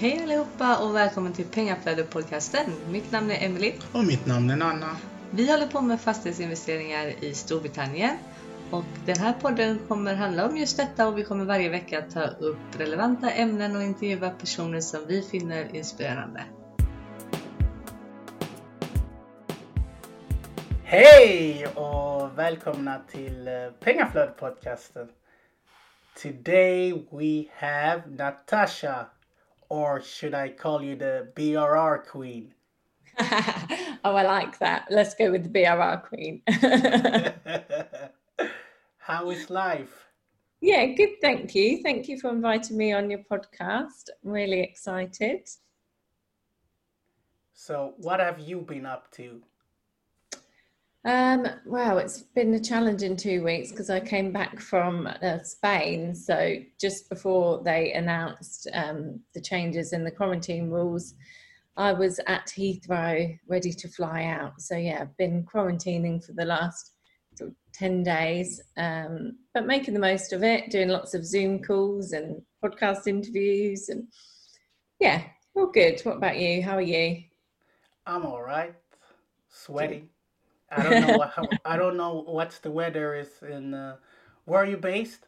Hej allihopa och välkommen till Pengaflödet-podcasten. Mitt namn är Emily. Och mitt namn är Nanna. Vi håller på med fastighetsinvesteringar i Storbritannien. Och den här podden kommer handla om just detta och vi kommer varje vecka ta upp relevanta ämnen och intervjua personer som vi finner inspirerande. Hej och välkomna till eh, Pengaflödet-podcasten. Today we have Natasha, or should I call you the BRR queen? oh, I like that. Let's go with the BRR queen. How is life? Yeah, good. Thank you. Thank you for inviting me on your podcast. I'm really excited. So, what have you been up to? Um, well, it's been a challenge in two weeks because I came back from uh, Spain. So just before they announced um, the changes in the quarantine rules, I was at Heathrow ready to fly out. So yeah, I've been quarantining for the last sort of 10 days, um, but making the most of it, doing lots of Zoom calls and podcast interviews. And yeah, all good. What about you? How are you? I'm all right. Sweaty. I don't know how, I don't know what's the weather is in. Uh, where are you based?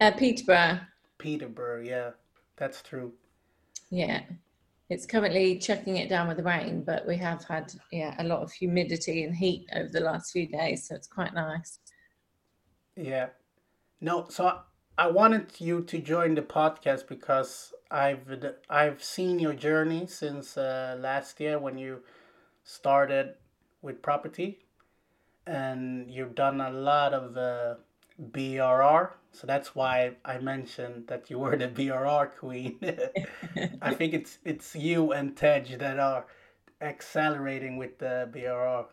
Uh, Peterborough. Peterborough. Yeah, that's true. Yeah, it's currently chucking it down with the rain, but we have had yeah a lot of humidity and heat over the last few days, so it's quite nice. Yeah. No, so I wanted you to join the podcast because I've I've seen your journey since uh, last year when you started with property and you've done a lot of uh, BRR. So that's why I mentioned that you were the BRR queen. I think it's it's you and Tej that are accelerating with the BRR.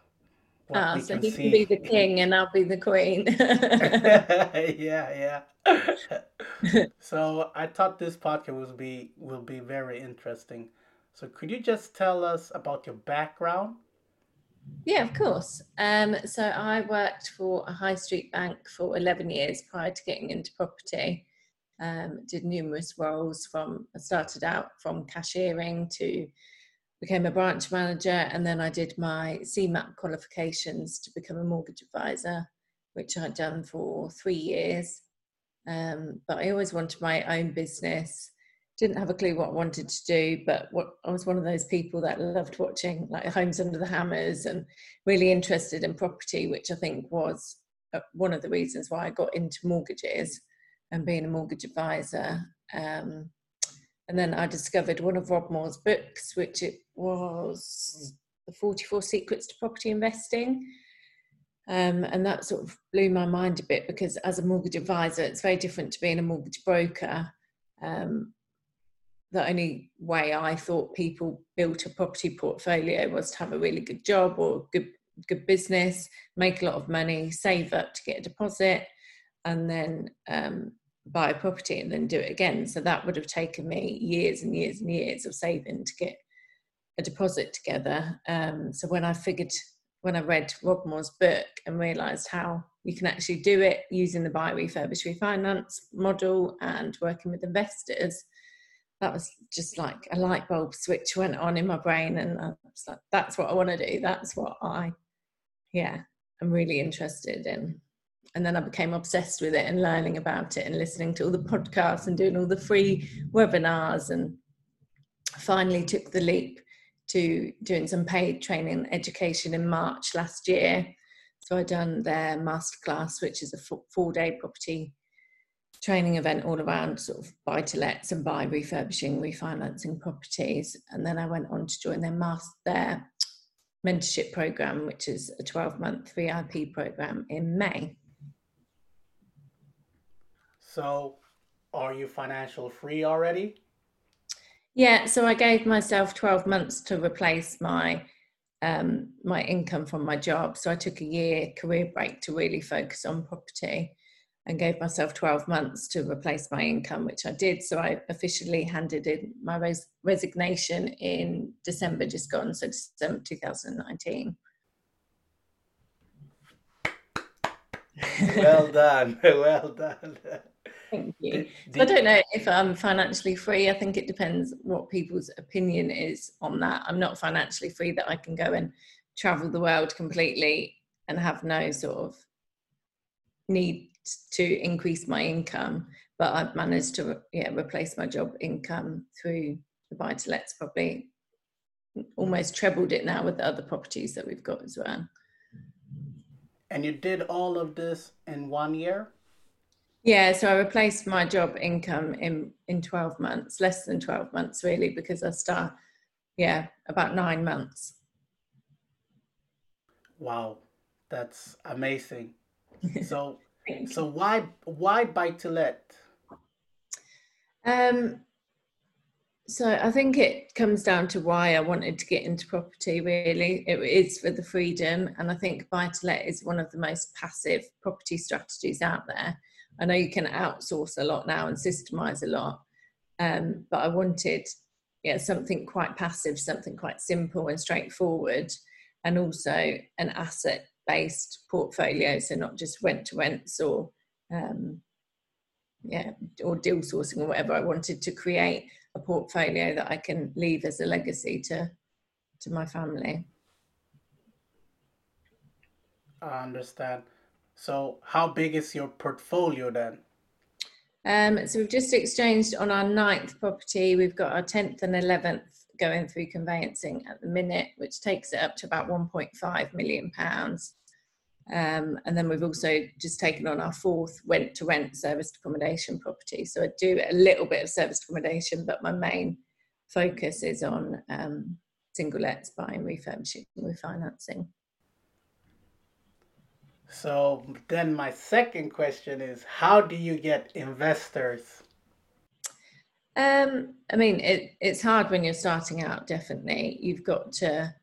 Ah, so he see. can be the king and I'll be the queen. yeah, yeah. so I thought this podcast will be will be very interesting. So could you just tell us about your background yeah, of course. Um, so I worked for a high street bank for 11 years prior to getting into property. Um, did numerous roles from, I started out from cashiering to became a branch manager and then I did my CeMAP qualifications to become a mortgage advisor, which I'd done for three years. Um, but I always wanted my own business didn't have a clue what I wanted to do, but what I was one of those people that loved watching like Homes Under the Hammers and really interested in property, which I think was uh, one of the reasons why I got into mortgages and being a mortgage advisor. Um, and then I discovered one of Rob Moore's books, which it was the 44 Secrets to Property Investing. Um, and that sort of blew my mind a bit because as a mortgage advisor, it's very different to being a mortgage broker. Um, the only way I thought people built a property portfolio was to have a really good job or good good business, make a lot of money, save up to get a deposit, and then um, buy a property and then do it again. So that would have taken me years and years and years of saving to get a deposit together. Um, so when I figured, when I read Rob Moore's book and realised how you can actually do it using the buy refurbish refinance model and working with investors, that was just like a light bulb switch went on in my brain and I was like that's what I want to do. That's what I yeah I'm really interested in. And then I became obsessed with it and learning about it and listening to all the podcasts and doing all the free webinars and finally took the leap to doing some paid training education in March last year. So I done their masterclass which is a four day property training event all around sort of buy to lets and buy refurbishing refinancing properties. And then i went on to join their master their mentorship program which is a 12 month vip program in may. So are you financial free already? Yeah so i gave myself 12 months to replace my um, my income from my job. So i took a year career break to really focus on property and gave myself 12 months to replace my income, which I did. So I officially handed in my res- resignation in December, just gone, so December 2019. well done, well done. Thank you. Did, did, I don't know if I'm financially free. I think it depends what people's opinion is on that. I'm not financially free that I can go and travel the world completely and have no sort of need to increase my income. But I've managed to yeah replace my job income through the buy to lets probably almost trebled it now with the other properties that we've got as well. And you did all of this in one year? Yeah, so I replaced my job income in in 12 months, less than 12 months really, because I start, yeah, about nine months. Wow, that's amazing. So, so why why buy to let? Um, so I think it comes down to why I wanted to get into property. Really, it is for the freedom, and I think buy to let is one of the most passive property strategies out there. I know you can outsource a lot now and systemize a lot, um, but I wanted yeah something quite passive, something quite simple and straightforward, and also an asset based portfolio, so not just rent to rents or um, yeah or deal sourcing or whatever. I wanted to create a portfolio that I can leave as a legacy to to my family. I understand. So, how big is your portfolio then? Um, so we've just exchanged on our ninth property. We've got our tenth and eleventh going through conveyancing at the minute, which takes it up to about 1.5 million pounds. Um, and then we've also just taken on our fourth rent to rent serviced accommodation property. So I do a little bit of serviced accommodation, but my main focus is on um, single lets, buying, refurbishing, refinancing. So then my second question is how do you get investors? Um, I mean, it, it's hard when you're starting out, definitely. You've got to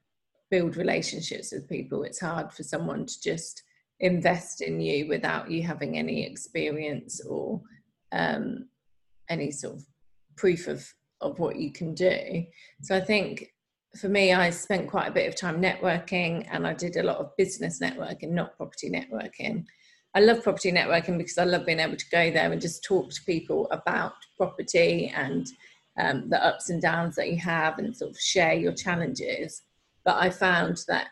build relationships with people. It's hard for someone to just invest in you without you having any experience or um, any sort of proof of, of what you can do. So I think for me, I spent quite a bit of time networking and I did a lot of business networking, not property networking. I love property networking because I love being able to go there and just talk to people about property and um, the ups and downs that you have and sort of share your challenges. But I found that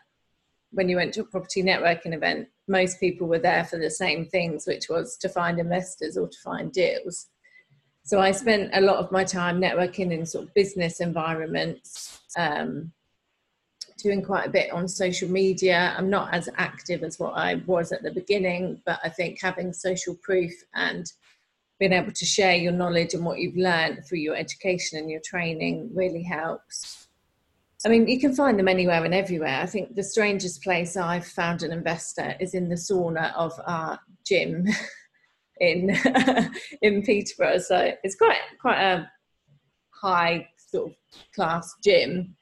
when you went to a property networking event, most people were there for the same things, which was to find investors or to find deals. So I spent a lot of my time networking in sort of business environments, um, doing quite a bit on social media. I'm not as active as what I was at the beginning, but I think having social proof and being able to share your knowledge and what you've learned through your education and your training really helps. I mean, you can find them anywhere and everywhere. I think the strangest place I've found an investor is in the sauna of our gym in in Peterborough. So it's quite quite a high sort of class gym.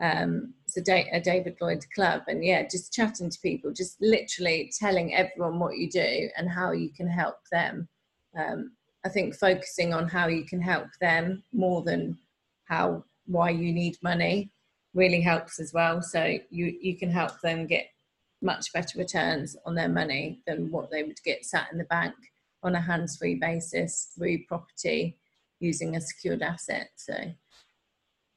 Um, a, a David Lloyd club, and yeah, just chatting to people, just literally telling everyone what you do and how you can help them. Um, I think focusing on how you can help them more than how why you need money really helps as well. So you you can help them get much better returns on their money than what they would get sat in the bank on a hands-free basis through property using a secured asset. So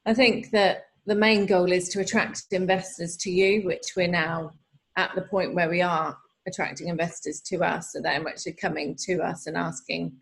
I think that the main goal is to attract investors to you, which we're now at the point where we are attracting investors to us. So they're actually coming to us and asking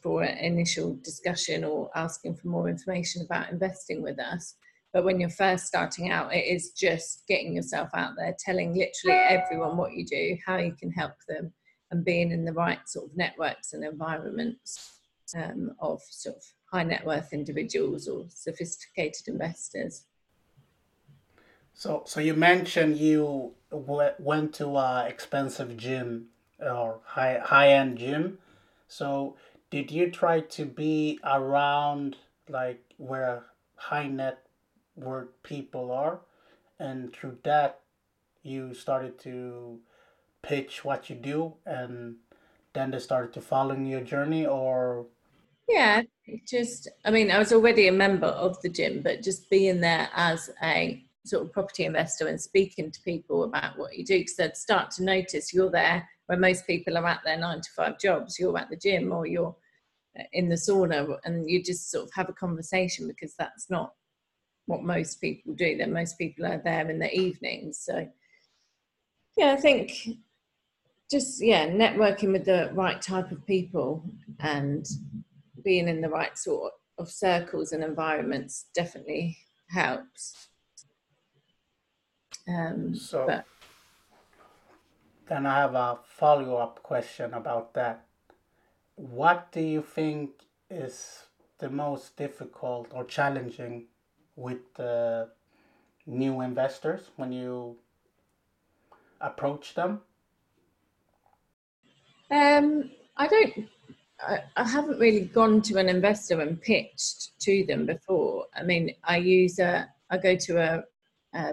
for an initial discussion or asking for more information about investing with us. But when you're first starting out, it is just getting yourself out there, telling literally everyone what you do, how you can help them, and being in the right sort of networks and environments um, of sort of high net worth individuals or sophisticated investors. So, so you mentioned you went to a expensive gym or high high end gym. So, did you try to be around like where high net worth people are and through that you started to pitch what you do and then they started to follow your journey or yeah just i mean i was already a member of the gym but just being there as a sort of property investor and speaking to people about what you do because they'd start to notice you're there where most people are at their nine to five jobs. You're at the gym or you're uh, in the sauna and you just sort of have a conversation because that's not what most people do. Then most people are there in the evenings. So yeah i think just yeah networking with the right type of people and being in the right sort of circles and environments definitely helps um, so but, then I have a follow up question about that. What do you think is the most difficult or challenging with uh, new investors when you approach them? Um, I don't. I, I haven't really gone to an investor and pitched to them before. I mean, I use a. I go to a,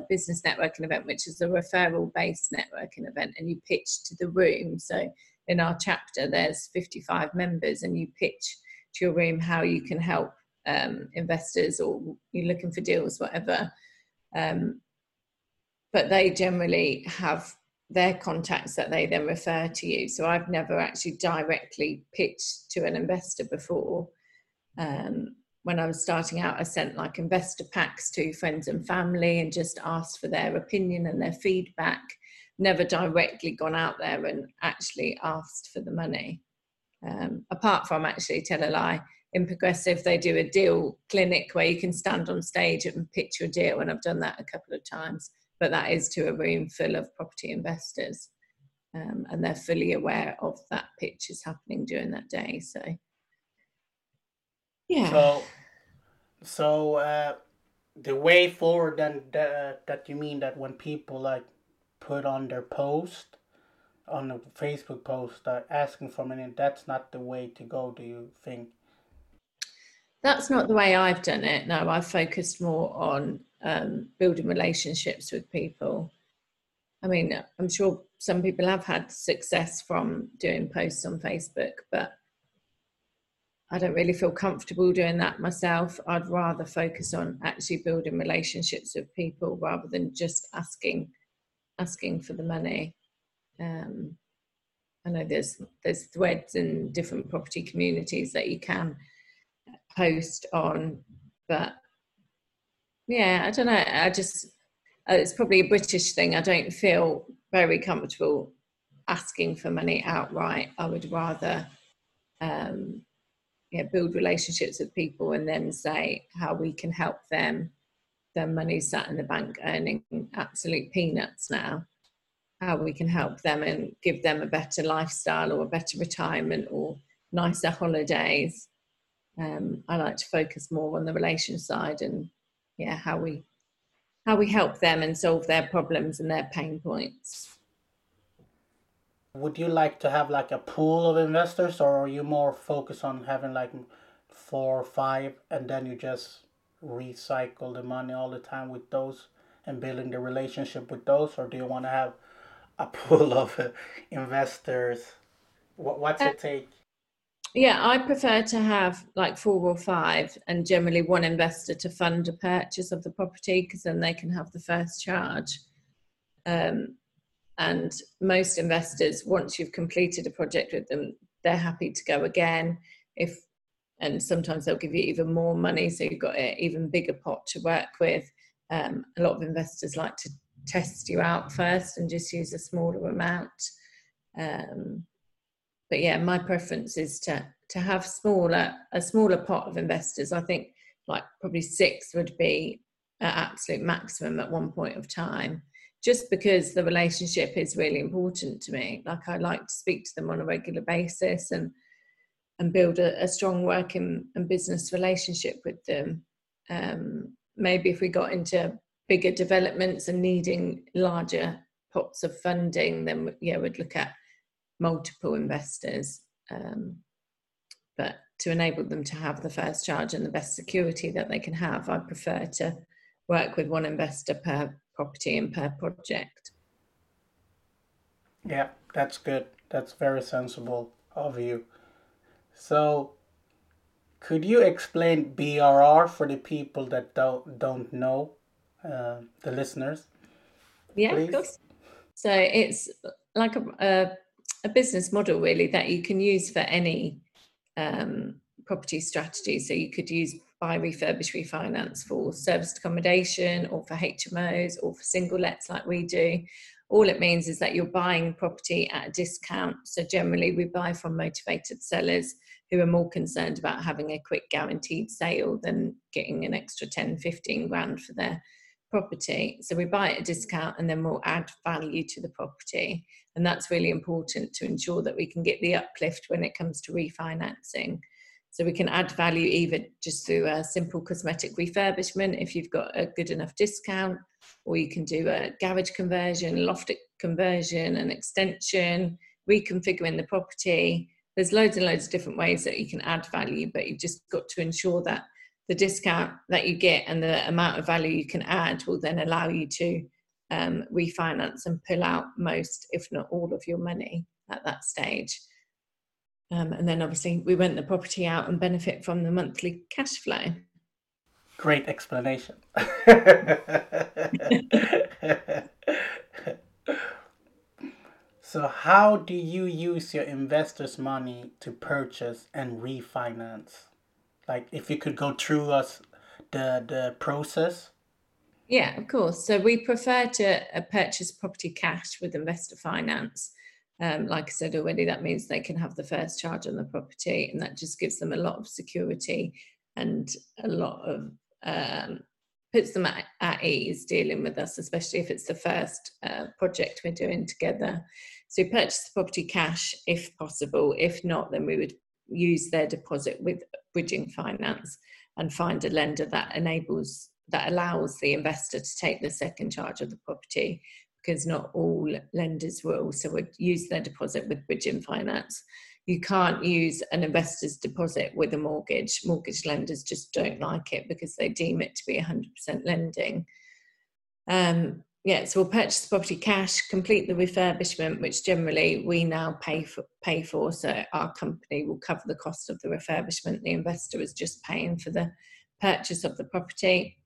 business networking event, which is a referral based networking event, and you pitch to the room. So in our chapter, there's 55 members, and you pitch to your room how you can help um, investors or you're looking for deals, whatever. Um, but they generally have their contacts that they then refer to you. So I've never actually directly pitched to an investor before. Um, when I was starting out, I sent like investor packs to friends and family and just asked for their opinion and their feedback. Never directly gone out there and actually asked for the money. Um, apart from actually tell a lie, in Progressive, they do a deal clinic where you can stand on stage and pitch your deal, and I've done that a couple of times but that is to a room full of property investors. Um, and they're fully aware of that pitch is happening during that day. So, yeah. So, so uh, the way forward then that, that you mean that when people like put on their post on the Facebook post uh, asking for money, that's not the way to go. Do you think? That's not the way I've done it. No, I've focused more on um, building relationships with people. I mean, I'm sure some people have had success from doing posts on Facebook, but I don't really feel comfortable doing that myself. I'd rather focus on actually building relationships with people rather than just asking asking for the money. Um, I know there's there's threads in different property communities that you can post on, but yeah, I don't know. I just, uh, it's probably a British thing. I don't feel very comfortable asking for money outright. I would rather, um, yeah, build relationships with people and then say how we can help them. Their money sat in the bank earning absolute peanuts now. How we can help them and give them a better lifestyle or a better retirement or nicer holidays. Um, I like to focus more on the relation side and yeah how we how we help them and solve their problems and their pain points. Would you like to have like a pool of investors or are you more focused on having like four or five and then you just recycle the money all the time with those and building the relationship with those? Or do you want to have a pool of investors? What, what's it uh, take yeah, I prefer to have like four or five and generally one investor to fund a purchase of the property because then they can have the first charge. Um, and most investors, once you've completed a project with them, they're happy to go again. If and sometimes they'll give you even more money, so you've got an even bigger pot to work with. Um, a lot of investors like to test you out first and just use a smaller amount. Um, but yeah, my preference is to to have smaller a smaller pot of investors. I think like probably six would be at absolute maximum at one point of time, just because the relationship is really important to me. Like I like to speak to them on a regular basis and and build a, a strong working and business relationship with them. Um, maybe if we got into bigger developments and needing larger pots of funding, then yeah, we'd look at multiple investors. Um, but to enable them to have the first charge and the best security that they can have, I prefer to work with one investor per property and per project. Yeah, that's good. That's very sensible of you. So, could you explain BRR for the people that don't don't know, uh, the listeners? Yeah, please? of course. So it's like a, a a business model really that you can use for any um, property strategy. So you could use buy, refurbish, refinance for serviced accommodation or for HMOs or for single lets like we do. All it means is that you're buying property at a discount. So generally, we buy from motivated sellers who are more concerned about having a quick guaranteed sale than getting an extra 10, 15 grand for their property. So we buy at a discount and then we'll add value to the property. And that's really important to ensure that we can get the uplift when it comes to refinancing. So we can add value either just through a simple cosmetic refurbishment if you've got a good enough discount, or you can do a garage conversion, loft conversion, an extension, reconfiguring the property. There's loads and loads of different ways that you can add value, but you've just got to ensure that the discount that you get and the amount of value you can add will then allow you to um, refinance and pull out most, if not all, of your money at that stage. Um, and then obviously we rent the property out and benefit from the monthly cash flow. Great explanation. so, how do you use your investors' money to purchase and refinance? Like, if you could go through us the the process. Yeah, of course. So we prefer to uh, purchase property cash with investor finance. Um, like I said already, that means they can have the first charge on the property, and that just gives them a lot of security and a lot of um, puts them at, at, ease dealing with us, especially if it's the first uh, project we're doing together. So purchase the property cash if possible. If not, then we would use their deposit with bridging finance and find a lender that enables that allows the investor to take the second charge of the property because not all lenders will. So would use their deposit with bridging finance. You can't use an investor's deposit with a mortgage. Mortgage lenders just don't like it because they deem it to be 100% lending. Um, yeah, so we'll purchase the property cash, complete the refurbishment, which generally we now pay for. Pay for. So our company will cover the cost of the refurbishment. The investor is just paying for the purchase of the property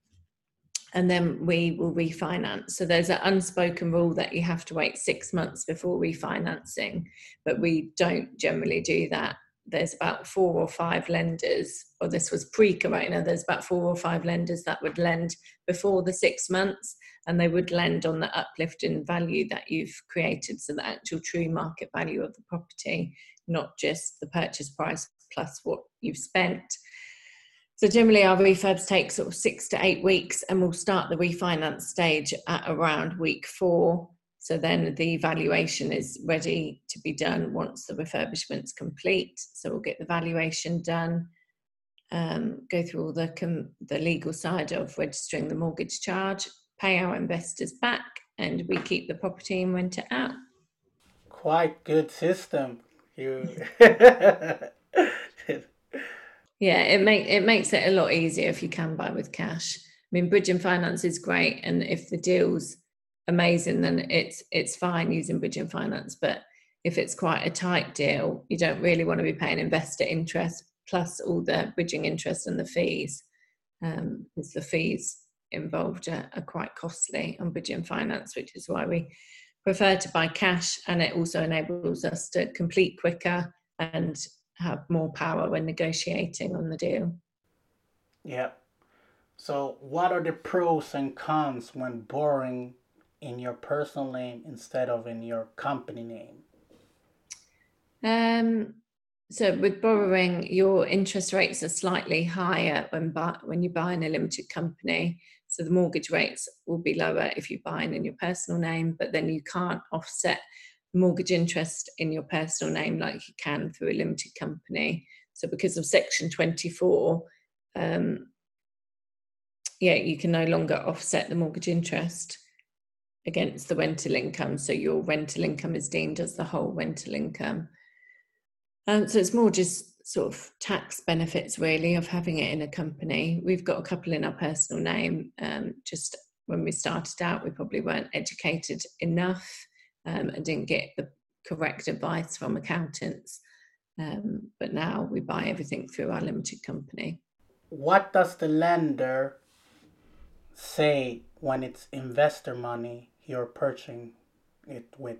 and then we will refinance. So there's an unspoken rule that you have to wait six months before refinancing, but we don't generally do that. There's about four or five lenders, or this was pre corona, there's about four or five lenders that would lend before the six months and they would lend on the uplift in value that you've created. So the actual true market value of the property, not just the purchase price plus what you've spent. So generally our refurbs take sort of six to eight weeks and we'll start the refinance stage at around week four. So then the valuation is ready to be done once the refurbishment's complete. So we'll get the valuation done, um, go through all the, com- the legal side of registering the mortgage charge, pay our investors back, and we keep the property and rent it out. Quite good system. You Yeah, it make it makes it a lot easier if you can buy with cash. I mean, bridging finance is great, and if the deal's amazing, then it's it's fine using bridging finance. But if it's quite a tight deal, you don't really want to be paying investor interest plus all the bridging interest and the fees, um, because the fees involved are, are quite costly on bridging finance, which is why we prefer to buy cash, and it also enables us to complete quicker and have more power when negotiating on the deal. Yeah. So, what are the pros and cons when borrowing in your personal name instead of in your company name? Um, so, with borrowing, your interest rates are slightly higher when buy, when you buy in a limited company. So, the mortgage rates will be lower if you buy in your personal name, but then you can't offset mortgage interest in your personal name like you can through a limited company. So, because of Section 24, um, yeah, you can no longer offset the mortgage interest against the rental income. So, your rental income is deemed as the whole rental income. Um, so, it's more just sort of tax benefits really of having it in a company. We've got a couple in our personal name. Um, just when we started out, we probably weren't educated enough um, and didn't get the correct advice from accountants. Um, but now we buy everything through our limited company. What does the lender say when it's investor money you're purchasing it with?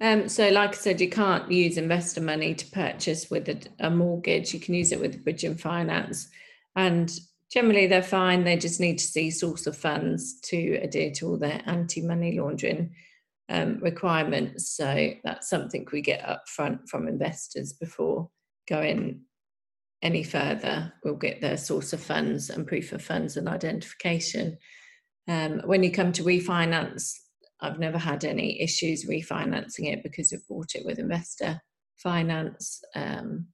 Um, so, like I said, you can't use investor money to purchase with a, a mortgage. You can use it with bridging finance, and generally they're fine. They just need to see source of funds to adhere to all their anti-money laundering um, requirements. So that's something we get up front from investors before going any further. We'll get their source of funds and proof of funds and identification. Um, when you come to refinance, I've never had any issues refinancing it because we've bought it with investor finance. Um,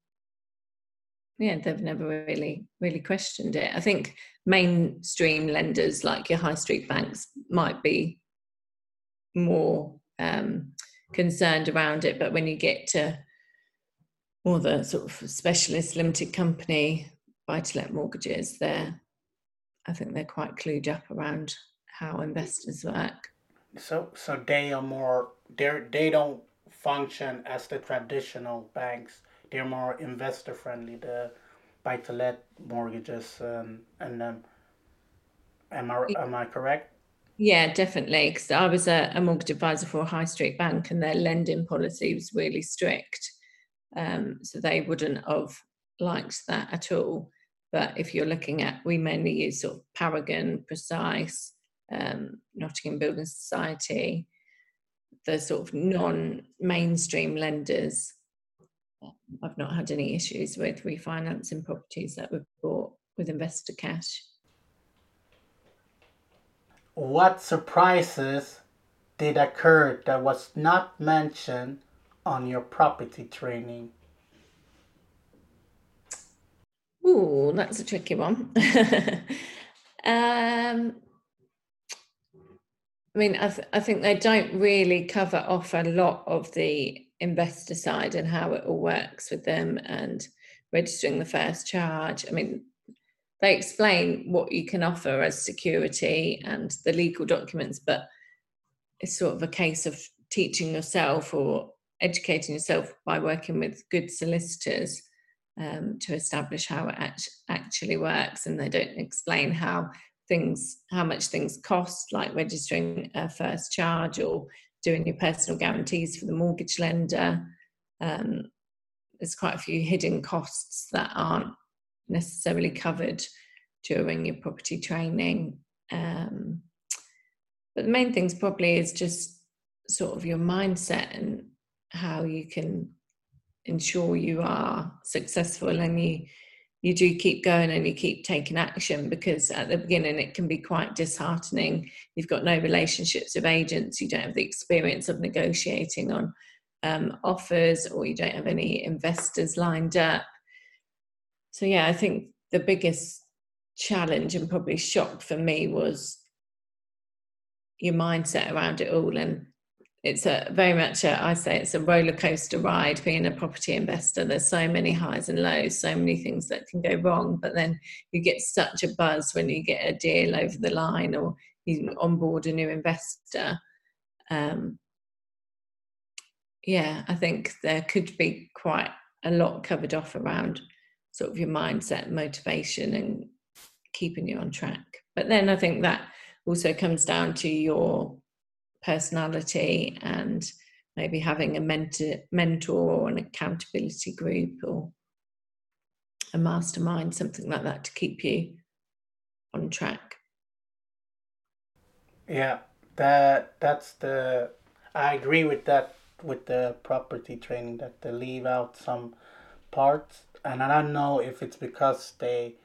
yeah, they've never really really questioned it. I think mainstream lenders like your high street banks might be more um, concerned around it, but when you get to more the sort of specialist limited company buy to let mortgages, they're I think they're quite clued up around how investors work. So so they are more they they don't function as the traditional banks. They're more investor friendly. The buy to let mortgages um, and um, am I am I correct? Yeah, definitely. Because I was a, a, mortgage advisor for a high street bank, and their lending policy was really strict. Um, so they wouldn't have liked that at all. But if you're looking at, we mainly use sort of Paragon, Precise, um, Nottingham Building Society, the sort of non-mainstream lenders. I've not had any issues with refinancing properties that were bought with investor cash. What surprises did occur that was not mentioned on your property training? Ooh, that's a tricky one. um, I mean, I, th- I think they don't really cover off a lot of the investor side and how it all works with them and registering the first charge. I mean, they explain what you can offer as security and the legal documents, but it's sort of a case of teaching yourself or educating yourself by working with good solicitors um, to establish how it act- actually works. And they don't explain how things how much things cost like registering a first charge or doing your personal guarantees for the mortgage lender um, there's quite a few hidden costs that aren't necessarily covered during your property training um, but the main things probably is just sort of your mindset and how you can ensure you are successful and you you do keep going and you keep taking action because at the beginning it can be quite disheartening. You've got no relationships with agents, you don't have the experience of negotiating on um, offers, or you don't have any investors lined up. So, yeah, I think the biggest challenge and probably shock for me was your mindset around it all and it's a very much a, I say it's a roller coaster ride being a property investor. There's so many highs and lows, so many things that can go wrong. But then you get such a buzz when you get a deal over the line or you onboard a new investor. Um, yeah, I think there could be quite a lot covered off around sort of your mindset, motivation, and keeping you on track. But then I think that also comes down to your personality and maybe having a mentor, mentor or an accountability group or a mastermind, something like that to keep you on track. Yeah, that that's the I agree with that with the property training that they leave out some parts and I don't know if it's because they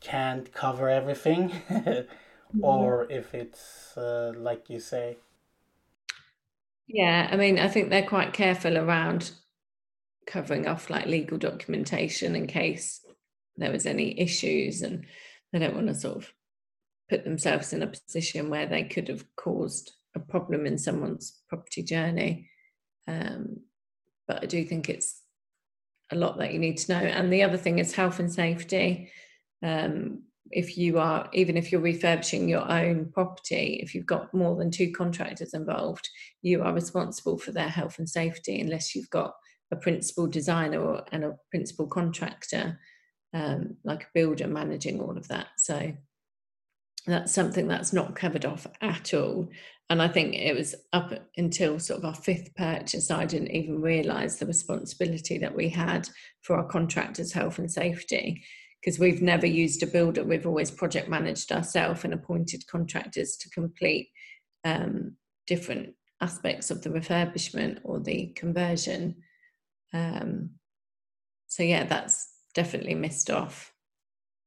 can't cover everything or if it's uh, like you say yeah, I mean, I think they're quite careful around covering off like legal documentation in case there was any issues and they don't want to sort of put themselves in a position where they could have caused a problem in someone's property journey. Um, but I do think it's a lot that you need to know. And the other thing is health and safety. Um, if you are even if you're refurbishing your own property if you've got more than two contractors involved you are responsible for their health and safety unless you've got a principal designer or, and a principal contractor um, like a builder managing all of that so that's something that's not covered off at all. And I think it was up until sort of our fifth purchase, I didn't even realise the responsibility that we had for our contractors' health and safety because we've never used a builder. We've always project managed ourselves and appointed contractors to complete um, different aspects of the refurbishment or the conversion. Um, so, yeah, that's definitely missed off.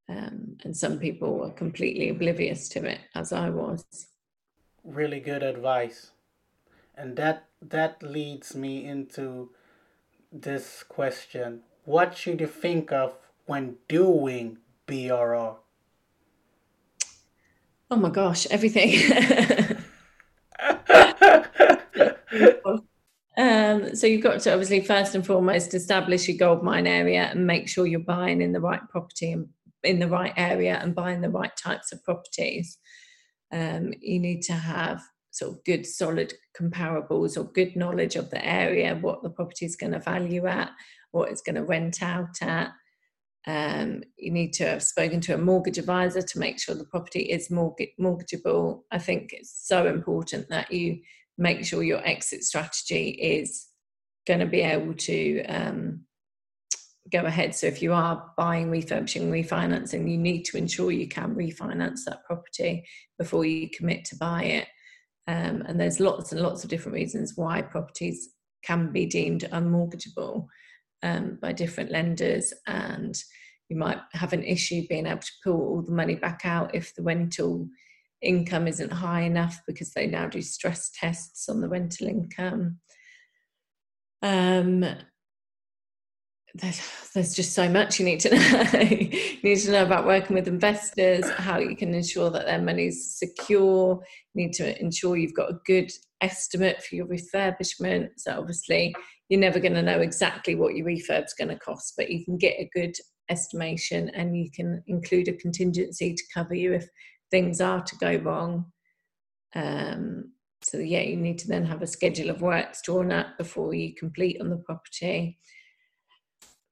Um, and some people were completely oblivious to it, as I was. Really good advice, and that that leads me into this question: What should you think of when doing BRR? Oh my gosh, everything. um, so you've got to obviously first and foremost establish your gold mine area and make sure you're buying in the right property and in the right area and buying the right types of properties. Um, you need to have sort of good solid comparables or good knowledge of the area, what the property is going to value at, what it's going to rent out at. Um, you need to have spoken to a mortgage advisor to make sure the property is mortgage- mortgageable. I think it's so important that you make sure your exit strategy is going to be able to um, go ahead. So if you are buying, refurbishing, refinancing, you need to ensure you can refinance that property before you commit to buy it. Um, and there's lots and lots of different reasons why properties can be deemed unmortgageable um, by different lenders, and you might have an issue being able to pull all the money back out if the rental income isn't high enough because they now do stress tests on the rental income. Um, there's, there's just so much you need to know. you need to know about working with investors, how you can ensure that their money's secure. You need to ensure you've got a good estimate for your refurbishment. So obviously, you're never going to know exactly what your refurb's going to cost, but you can get a good estimation, and you can include a contingency to cover you if things are to go wrong. Um, so yeah, you need to then have a schedule of works drawn up before you complete on the property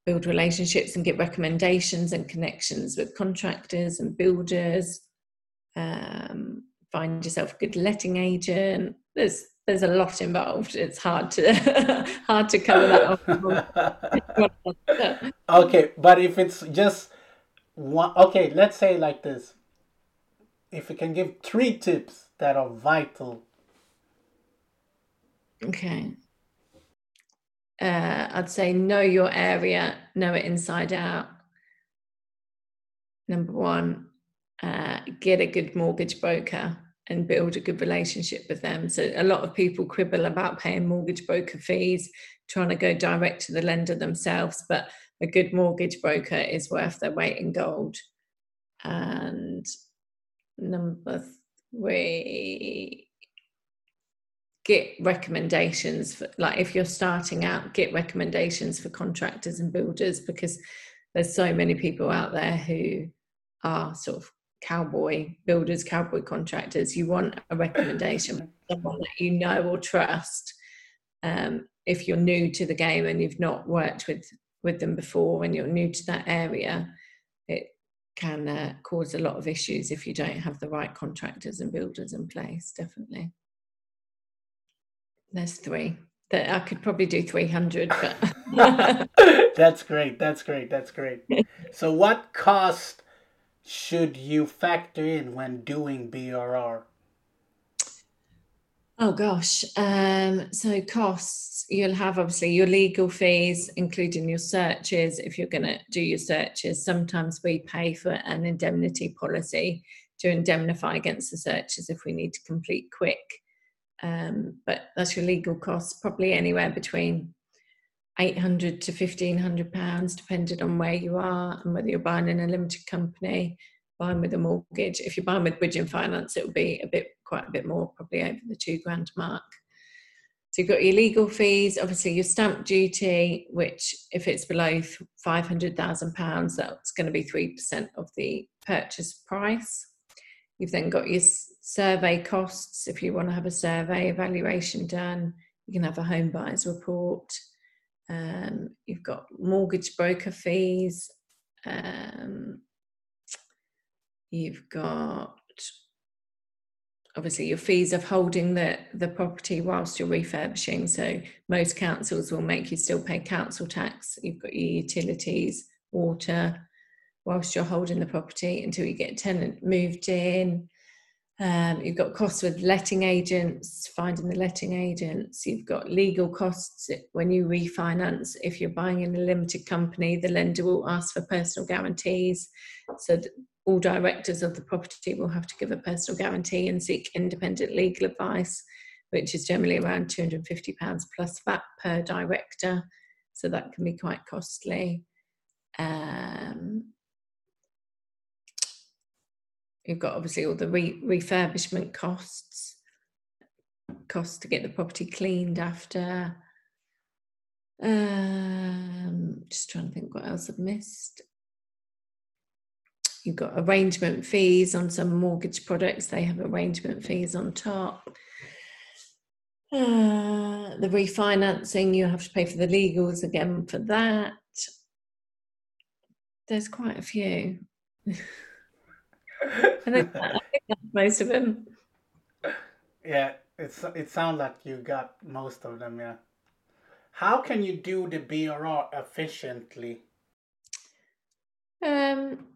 build relationships and get recommendations and connections with contractors and builders. Um, find yourself a good letting agent. There's there's a lot involved. It's hard to hard to cover that okay, but if it's just one, okay, let's say like this. If you can give three tips that are vital. Okay uh, I'd say know your area, know it inside out. Number one, uh, get a good mortgage broker and build a good relationship with them. So a lot of people quibble about paying mortgage broker fees, trying to go direct to the lender themselves, but a good mortgage broker is worth their weight in gold. And number three, get recommendations for like if you're starting out get recommendations for contractors and builders because there's so many people out there who are sort of cowboy builders cowboy contractors you want a recommendation someone that you know or trust um, if you're new to the game and you've not worked with with them before and you're new to that area it can uh, cause a lot of issues if you don't have the right contractors and builders in place definitely there's three. That I could probably do 300, but that's great. That's great. That's great. So, what cost should you factor in when doing BRR? Oh gosh. Um, so costs, you'll have obviously your legal fees, including your searches. If you're going to do your searches, sometimes we pay for an indemnity policy to indemnify against the searches if we need to complete quick. Um, but that's your legal costs, probably anywhere between 800 to 1500 pounds, depending on where you are and whether you're buying in a limited company, buying with a mortgage. If you're buying with bridging finance, it will be a bit, quite a bit more, probably over the two grand mark. So you've got your legal fees, obviously your stamp duty, which if it's below five hundred thousand pounds, that's going to be three percent of the purchase price. You've then got your survey costs if you want to have a survey evaluation done. You can have a home buyer's report. Um, you've got mortgage broker fees. Um, you've got obviously your fees of holding the, the property whilst you're refurbishing. So most councils will make you still pay council tax. You've got your utilities, water, whilst you're holding the property until you get a tenant moved in. Um, you've got costs with letting agents, finding the letting agents. You've got legal costs when you refinance. If you're buying in a limited company, the lender will ask for personal guarantees. So all directors of the property will have to give a personal guarantee and seek independent legal advice, which is generally around £250 plus VAT per director. So that can be quite costly. Um, You've got obviously all the re- refurbishment costs, costs to get the property cleaned after. Um, just trying to think what else I've missed. You've got arrangement fees on some mortgage products, they have arrangement fees on top. Uh, the refinancing, you have to pay for the legals again for that. There's quite a few. I think, I think that's most of them. Yeah, it's it sounds like you got most of them. Yeah. How can you do the BRR efficiently? Um.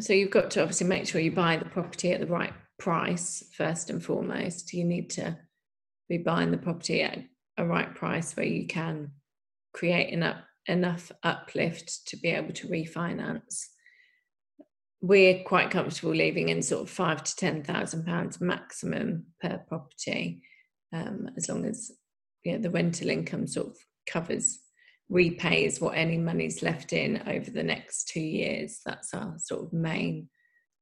So you've got to obviously make sure you buy the property at the right price first and foremost. You need to be buying the property at a right price where you can create enough enough uplift to be able to refinance we're quite comfortable leaving in sort of five to ten thousand pounds maximum per property, um, as long as you know, the rental income sort of covers repays what any money's left in over the next two years. That's our sort of main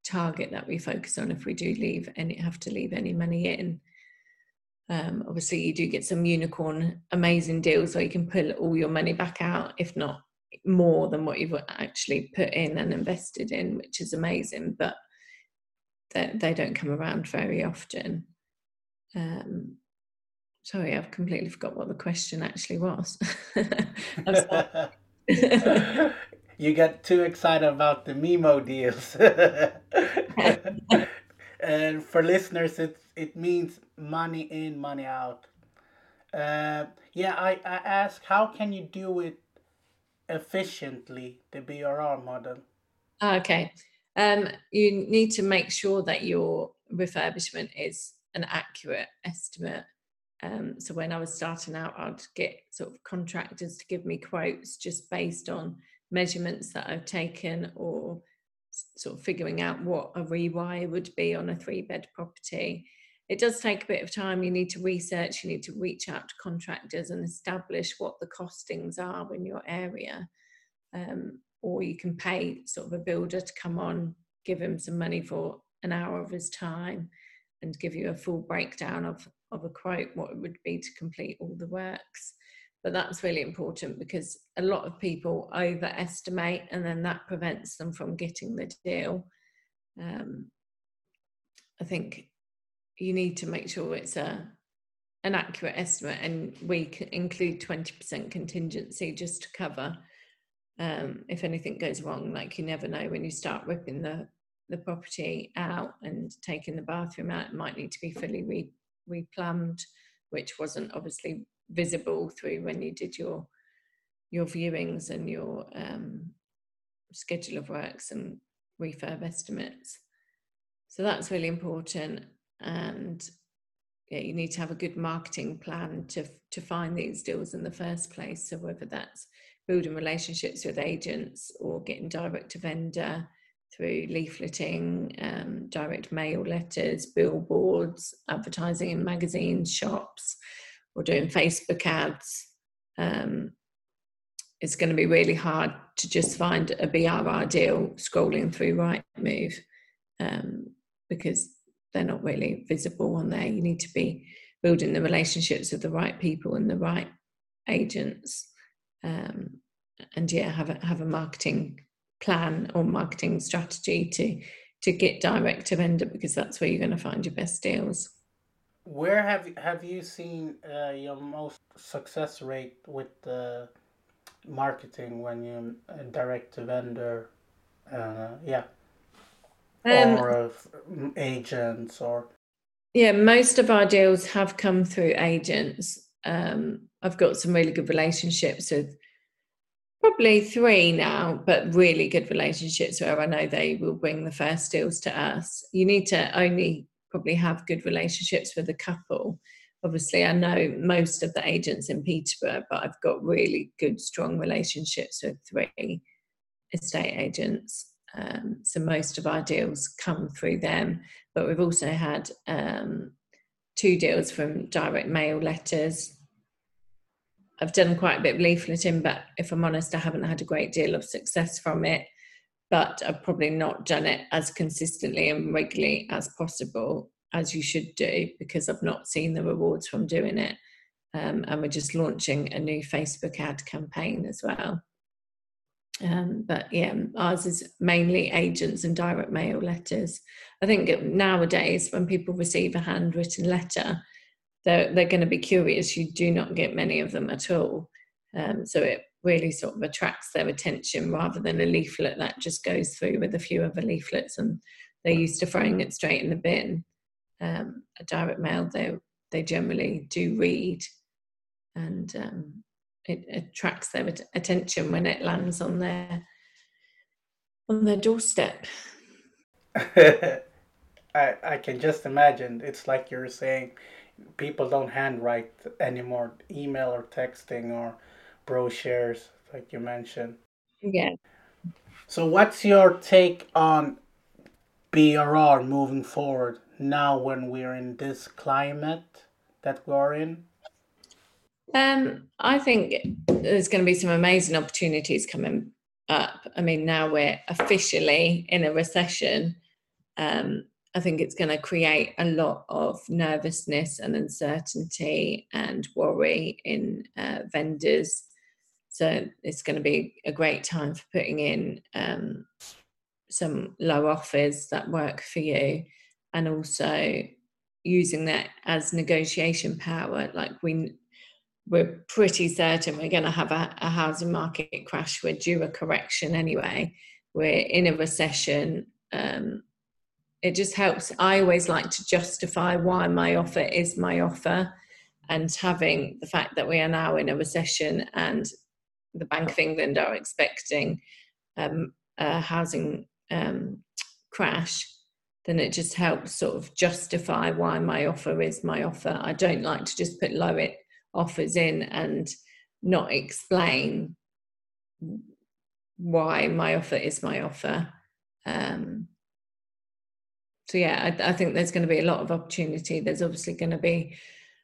target that we focus on if we do leave any have to leave any money in. Um, obviously, you do get some unicorn amazing deals where you can pull all your money back out. If not, more than what you've actually put in and invested in, which is amazing, but they, they don't come around very often. Um, sorry, I've completely forgot what the question actually was. you get too excited about the Mimo deals. and for listeners, it, it means money in, money out. Uh, yeah, I, I ask, how can you do it efficiently the BRR model? Okay. Um, you need to make sure that your refurbishment is an accurate estimate. Um, so when I was starting out, I'd get sort of contractors to give me quotes just based on measurements that I've taken or sort of figuring out what a rewire would be on a three bed property it does take a bit of time. You need to research, you need to reach out to contractors and establish what the costings are in your area. Um, or you can pay sort of a builder to come on, give him some money for an hour of his time and give you a full breakdown of, of a quote, what it would be to complete all the works. But that's really important because a lot of people overestimate and then that prevents them from getting the deal. Um, I think you need to make sure it's a an accurate estimate and we include 20% contingency just to cover um, if anything goes wrong like you never know when you start ripping the the property out and taking the bathroom out it might need to be fully re, replumbed which wasn't obviously visible through when you did your your viewings and your um, schedule of works and refurb estimates. So that's really important and yeah, you need to have a good marketing plan to to find these deals in the first place. So whether that's building relationships with agents or getting direct to vendor through leafleting, um, direct mail letters, billboards, advertising in magazines, shops, or doing Facebook ads. Um, it's going to be really hard to just find a BRR deal scrolling through Rightmove um, because they're not really visible on there. You need to be building the relationships with the right people and the right agents, um, and yeah, have a have a marketing plan or marketing strategy to to get direct to vendor because that's where you're going to find your best deals. Where have have you seen uh, your most success rate with the marketing when you uh, direct to vendor? Uh, yeah. Um, or mm, agents or yeah most of our deals have come through agents. Um, i've got some really good relationships with probably three now but really good relationships where i know they will bring the first deals to us. You need to only probably have good relationships with a couple. Obviously i know most of the agents in peterborough but i've got really good strong relationships with three estate agents um, so most of our deals come through them, but we've also had um, two deals from direct mail letters. I've done quite a bit of leafleting, but if I'm honest, I haven't had a great deal of success from it. But I've probably not done it as consistently and regularly as possible as you should do because I've not seen the rewards from doing it. Um, and we're just launching a new Facebook ad campaign as well. Um, but yeah, ours is mainly agents and direct mail letters. I think nowadays, when people receive a handwritten letter, they're, they're going to be curious. You do not get many of them at all. Um, so it really sort of attracts their attention rather than a leaflet that just goes through with a few other leaflets and they're used to throwing it straight in the bin. Um, a direct mail, they, they generally do read and um, it attracts their attention when it lands on their on their doorstep. I I can just imagine. It's like you're saying, people don't handwrite anymore, email or texting or brochures, like you mentioned. Yeah. So, what's your take on BRR moving forward now when we're in this climate that we're in? Um, I think there's going to be some amazing opportunities coming up. I mean, now we're officially in a recession. Um, I think it's going to create a lot of nervousness and uncertainty and worry in uh, vendors. So it's going to be a great time for putting in um, some low offers that work for you and also using that as negotiation power. Like we we're pretty certain we're going to have a, a, housing market crash. We're due a correction anyway. We're in a recession. Um, it just helps. I always like to justify why my offer is my offer, and having the fact that we are now in a recession and the Bank of England are expecting um, a housing um, crash, then it just helps sort of justify why my offer is my offer. I don't like to just put low it offers in and not explain why my offer is my offer. Um, so yeah, I, I, think there's going to be a lot of opportunity. There's obviously going to be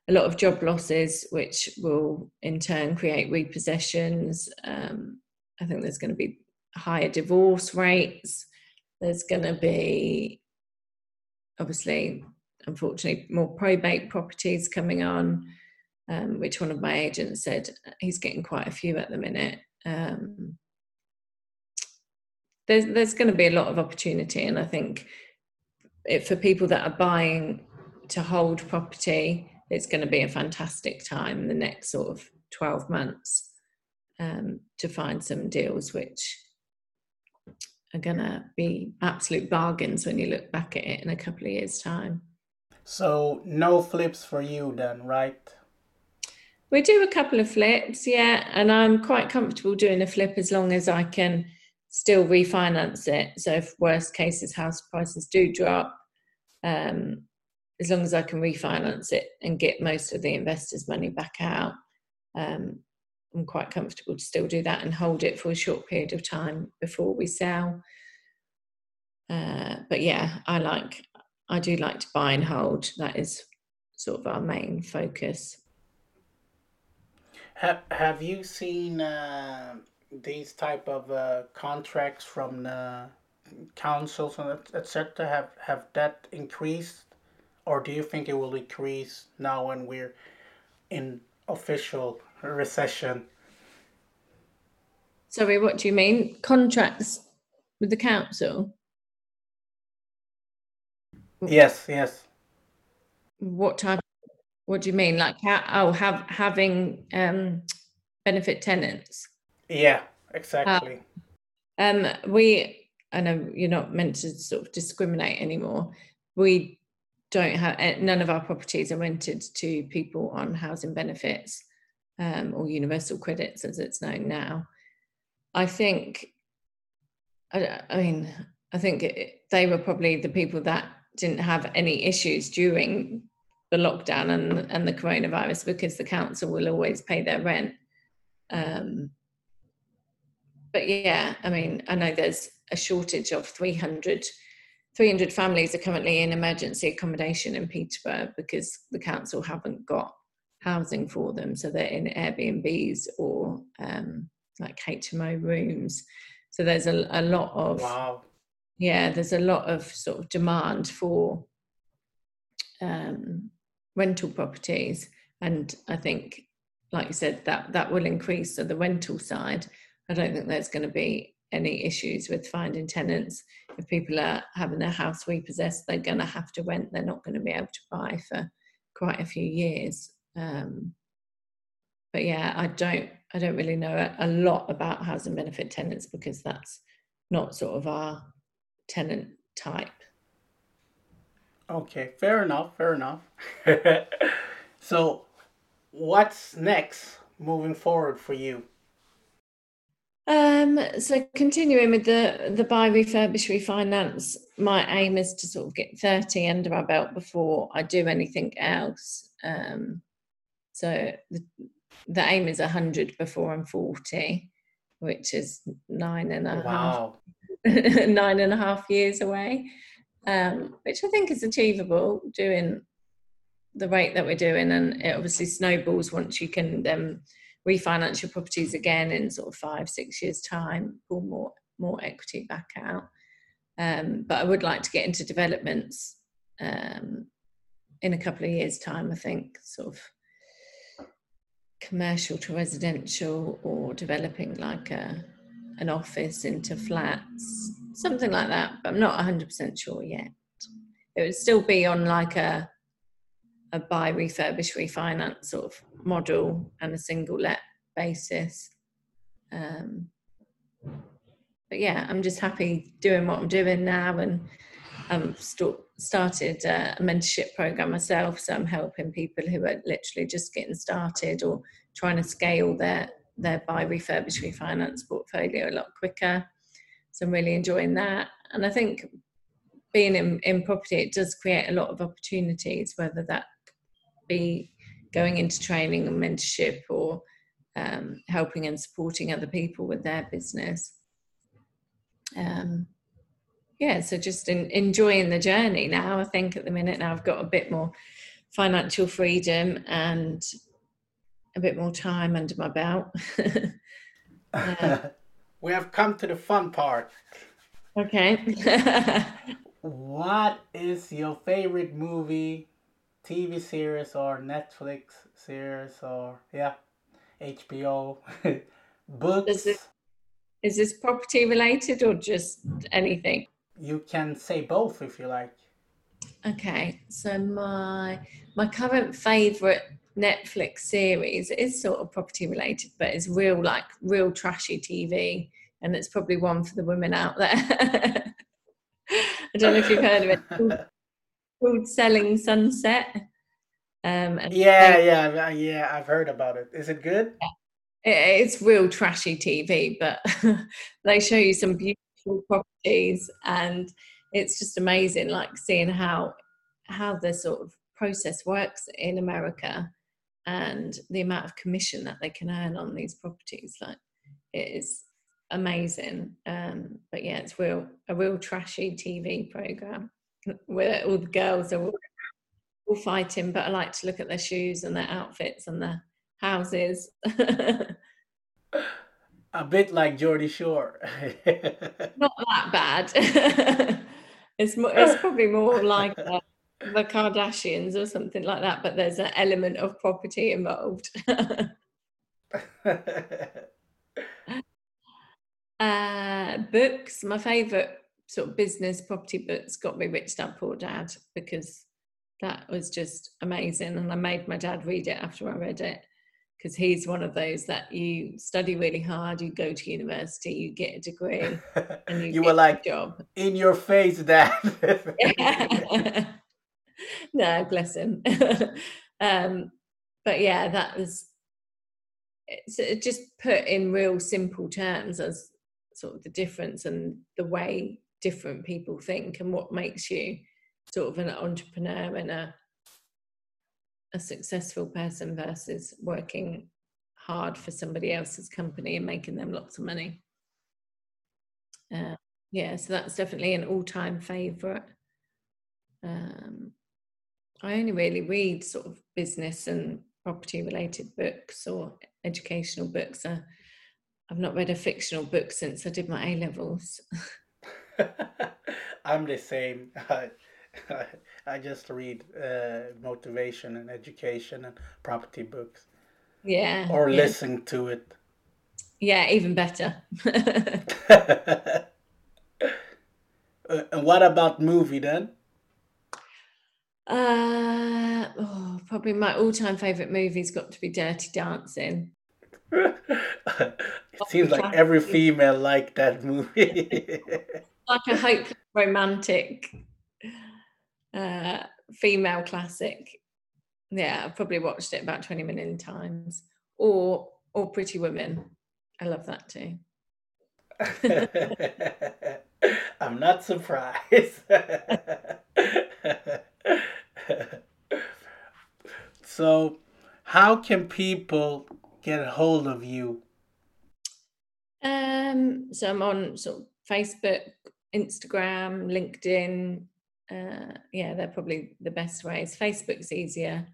a lot of job losses, which will in turn create repossessions. Um, I think there's going to be higher divorce rates. There's going to be obviously, unfortunately, more probate properties coming on um, which one of my agents said he's getting quite a few at the minute. Um, there's there's going to be a lot of opportunity, and I think it, for people that are buying to hold property, it's going to be a fantastic time in the next sort of 12 months um, to find some deals which are going to be absolute bargains when you look back at it in a couple of years' time. So, no flips for you then, right? We do a couple of flips, yeah, and I'm quite comfortable doing a flip as long as I can still refinance it. So if worst cases house prices do drop, um, as long as I can refinance it and get most of the investors' money back out, um, I'm quite comfortable to still do that and hold it for a short period of time before we sell. Uh, but yeah, I like I do like to buy and hold. That is sort of our main focus. Have Have you seen uh, these type of uh, contracts from the councils and etc. Have Have that increased, or do you think it will increase now when we're in official recession? Sorry, what do you mean? Contracts with the council? Yes, yes. What type what do you mean? Like how? Oh, have having um, benefit tenants. Yeah, exactly. Uh, um, we. I know you're not meant to sort of discriminate anymore, we don't have eh, none of our properties are rented to people on housing benefits um, or universal credits as it's known now. I think, I, I mean, I think it, they were probably the people that didn't have any issues during the lockdown and, and the coronavirus because the council will always pay their rent. Um, but yeah, I mean, I know there's a shortage of 300, 300 families are currently in emergency accommodation in Peterborough because the council haven't got housing for them. So they're in Airbnbs or um, like HMO rooms. So there's a, a lot of wow. yeah, there's a lot of sort of demand for um, rental properties, and I think, like you said, that that will increase. So the rental side, I don't think there's going to be any issues with finding tenants. If people are having their house repossessed, they're going to have to rent. They're not going to be able to buy for quite a few years. Um, but yeah, I don't I don't really know a lot about housing benefit tenants because that's not sort of our tenant type. Okay, fair enough, fair enough. so, what's next moving forward for you? Um, so continuing with the the buy refurbish refinance, my aim is to sort of get 30 under my belt before I do anything else. Um, so the, the aim is 100 before I'm 40, which is nine and a wow. half, nine and a half years away, um, which I think is achievable doing the rate that we're doing. And it obviously snowballs once you can um, refinance your properties again in sort of five, six years' time, pull more, more equity back out. Um, but I would like to get into developments um, in a couple of years' time, I think, sort of commercial to residential or developing like a an office into flats, something like that. But I'm not 100% sure yet. It would still be on like a a buy, refurbish, refinance sort of model and a single let basis. Um, but yeah, I'm just happy doing what I'm doing now, and I've st- started a mentorship program myself. So I'm helping people who are literally just getting started or trying to scale their their buy, refurbish, refinance portfolio a lot quicker. So I'm really enjoying that, and I think being in, in property it does create a lot of opportunities, whether that be going into training and mentorship or um, helping and supporting other people with their business. Um, yeah, so just in, enjoying the journey now. I think at the minute now I've got a bit more financial freedom and a bit more time under my belt. uh, we have come to the fun part. Okay. what is your favorite movie, TV series, or Netflix series, or yeah, HBO books? Is, it, is this property related or just anything? You can say both if you like. Okay, so my my current favorite Netflix series is sort of property related, but it's real like real trashy TV, and it's probably one for the women out there. I don't know if you've heard of it. Called, called Selling Sunset. Um, yeah, yeah, yeah. I've heard about it. Is it good? It's real trashy TV, but they show you some beautiful properties and it's just amazing like seeing how how the sort of process works in america and the amount of commission that they can earn on these properties like it is amazing um but yeah it's real a real trashy tv program where all the girls are all, all fighting but i like to look at their shoes and their outfits and their houses a bit like Geordie Shore. Not that bad. it's more, it's probably more like the Kardashians or something like that, but there's an element of property involved. uh, books. My favourite sort of business property books got me Rich Dad Poor Dad because that was just amazing, and I made my dad read it after I read it because he's one of those that you study really hard, you go to university, you get a degree, and you, you were like job in your face, Dad. no, bless him. um, but yeah, that was just put in real simple terms as sort of the difference and the way different people think and what makes you sort of an entrepreneur and a a successful person versus working hard for somebody else's company and making them lots of money. Uh, yeah, so that's definitely an all-time favorite. Um, I only really read sort of business and property related books or educational books. Uh, I've not read a fictional book since I did my A levels. I'm the same. I, I, just read uh, motivation and education and property books. Yeah. Or yeah. listen to it. Yeah, even better. Uh, and what about movie then? Uh, oh, probably my all-time favorite movie's got to be Dirty Dancing. it seems like every female liked that movie. like a hope romantic uh, female classic. Yeah, I've probably watched it about 20 million times. Or or Pretty Women. I love that too. I'm not surprised. so, how can people get a hold of you? Um, so I'm on sort of Facebook, Instagram, LinkedIn. Uh, yeah, they're probably the best ways. Facebook's easier,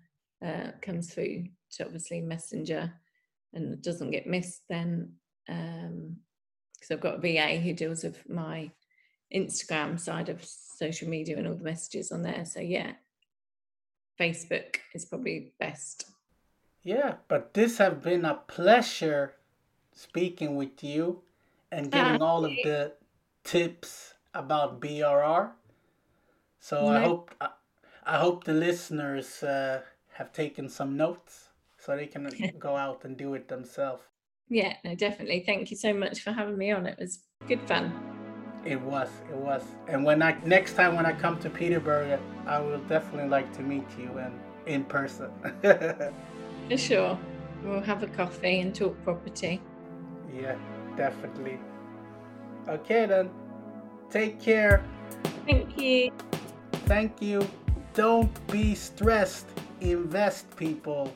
uh, comes through to obviously Messenger and doesn't get missed then. Um, because I've got a VA who deals with my Instagram side of social media and all the messages on there. So yeah, Facebook is probably best. Yeah, but this has been a pleasure speaking with you and getting all of the tips about BRR. So I hope I, I hope the listeners uh, have taken some notes so they can go out and do it themselves. Yeah, no, definitely. Thank you so much for having me on. It was good fun. It was, it was. And when I next time when I come to Peterborough, I will definitely like to meet you in in person. For sure. We'll have a coffee and talk property. Yeah, definitely. Okay then. Take care. Thank you. Thank you. Don't be stressed. Invest people.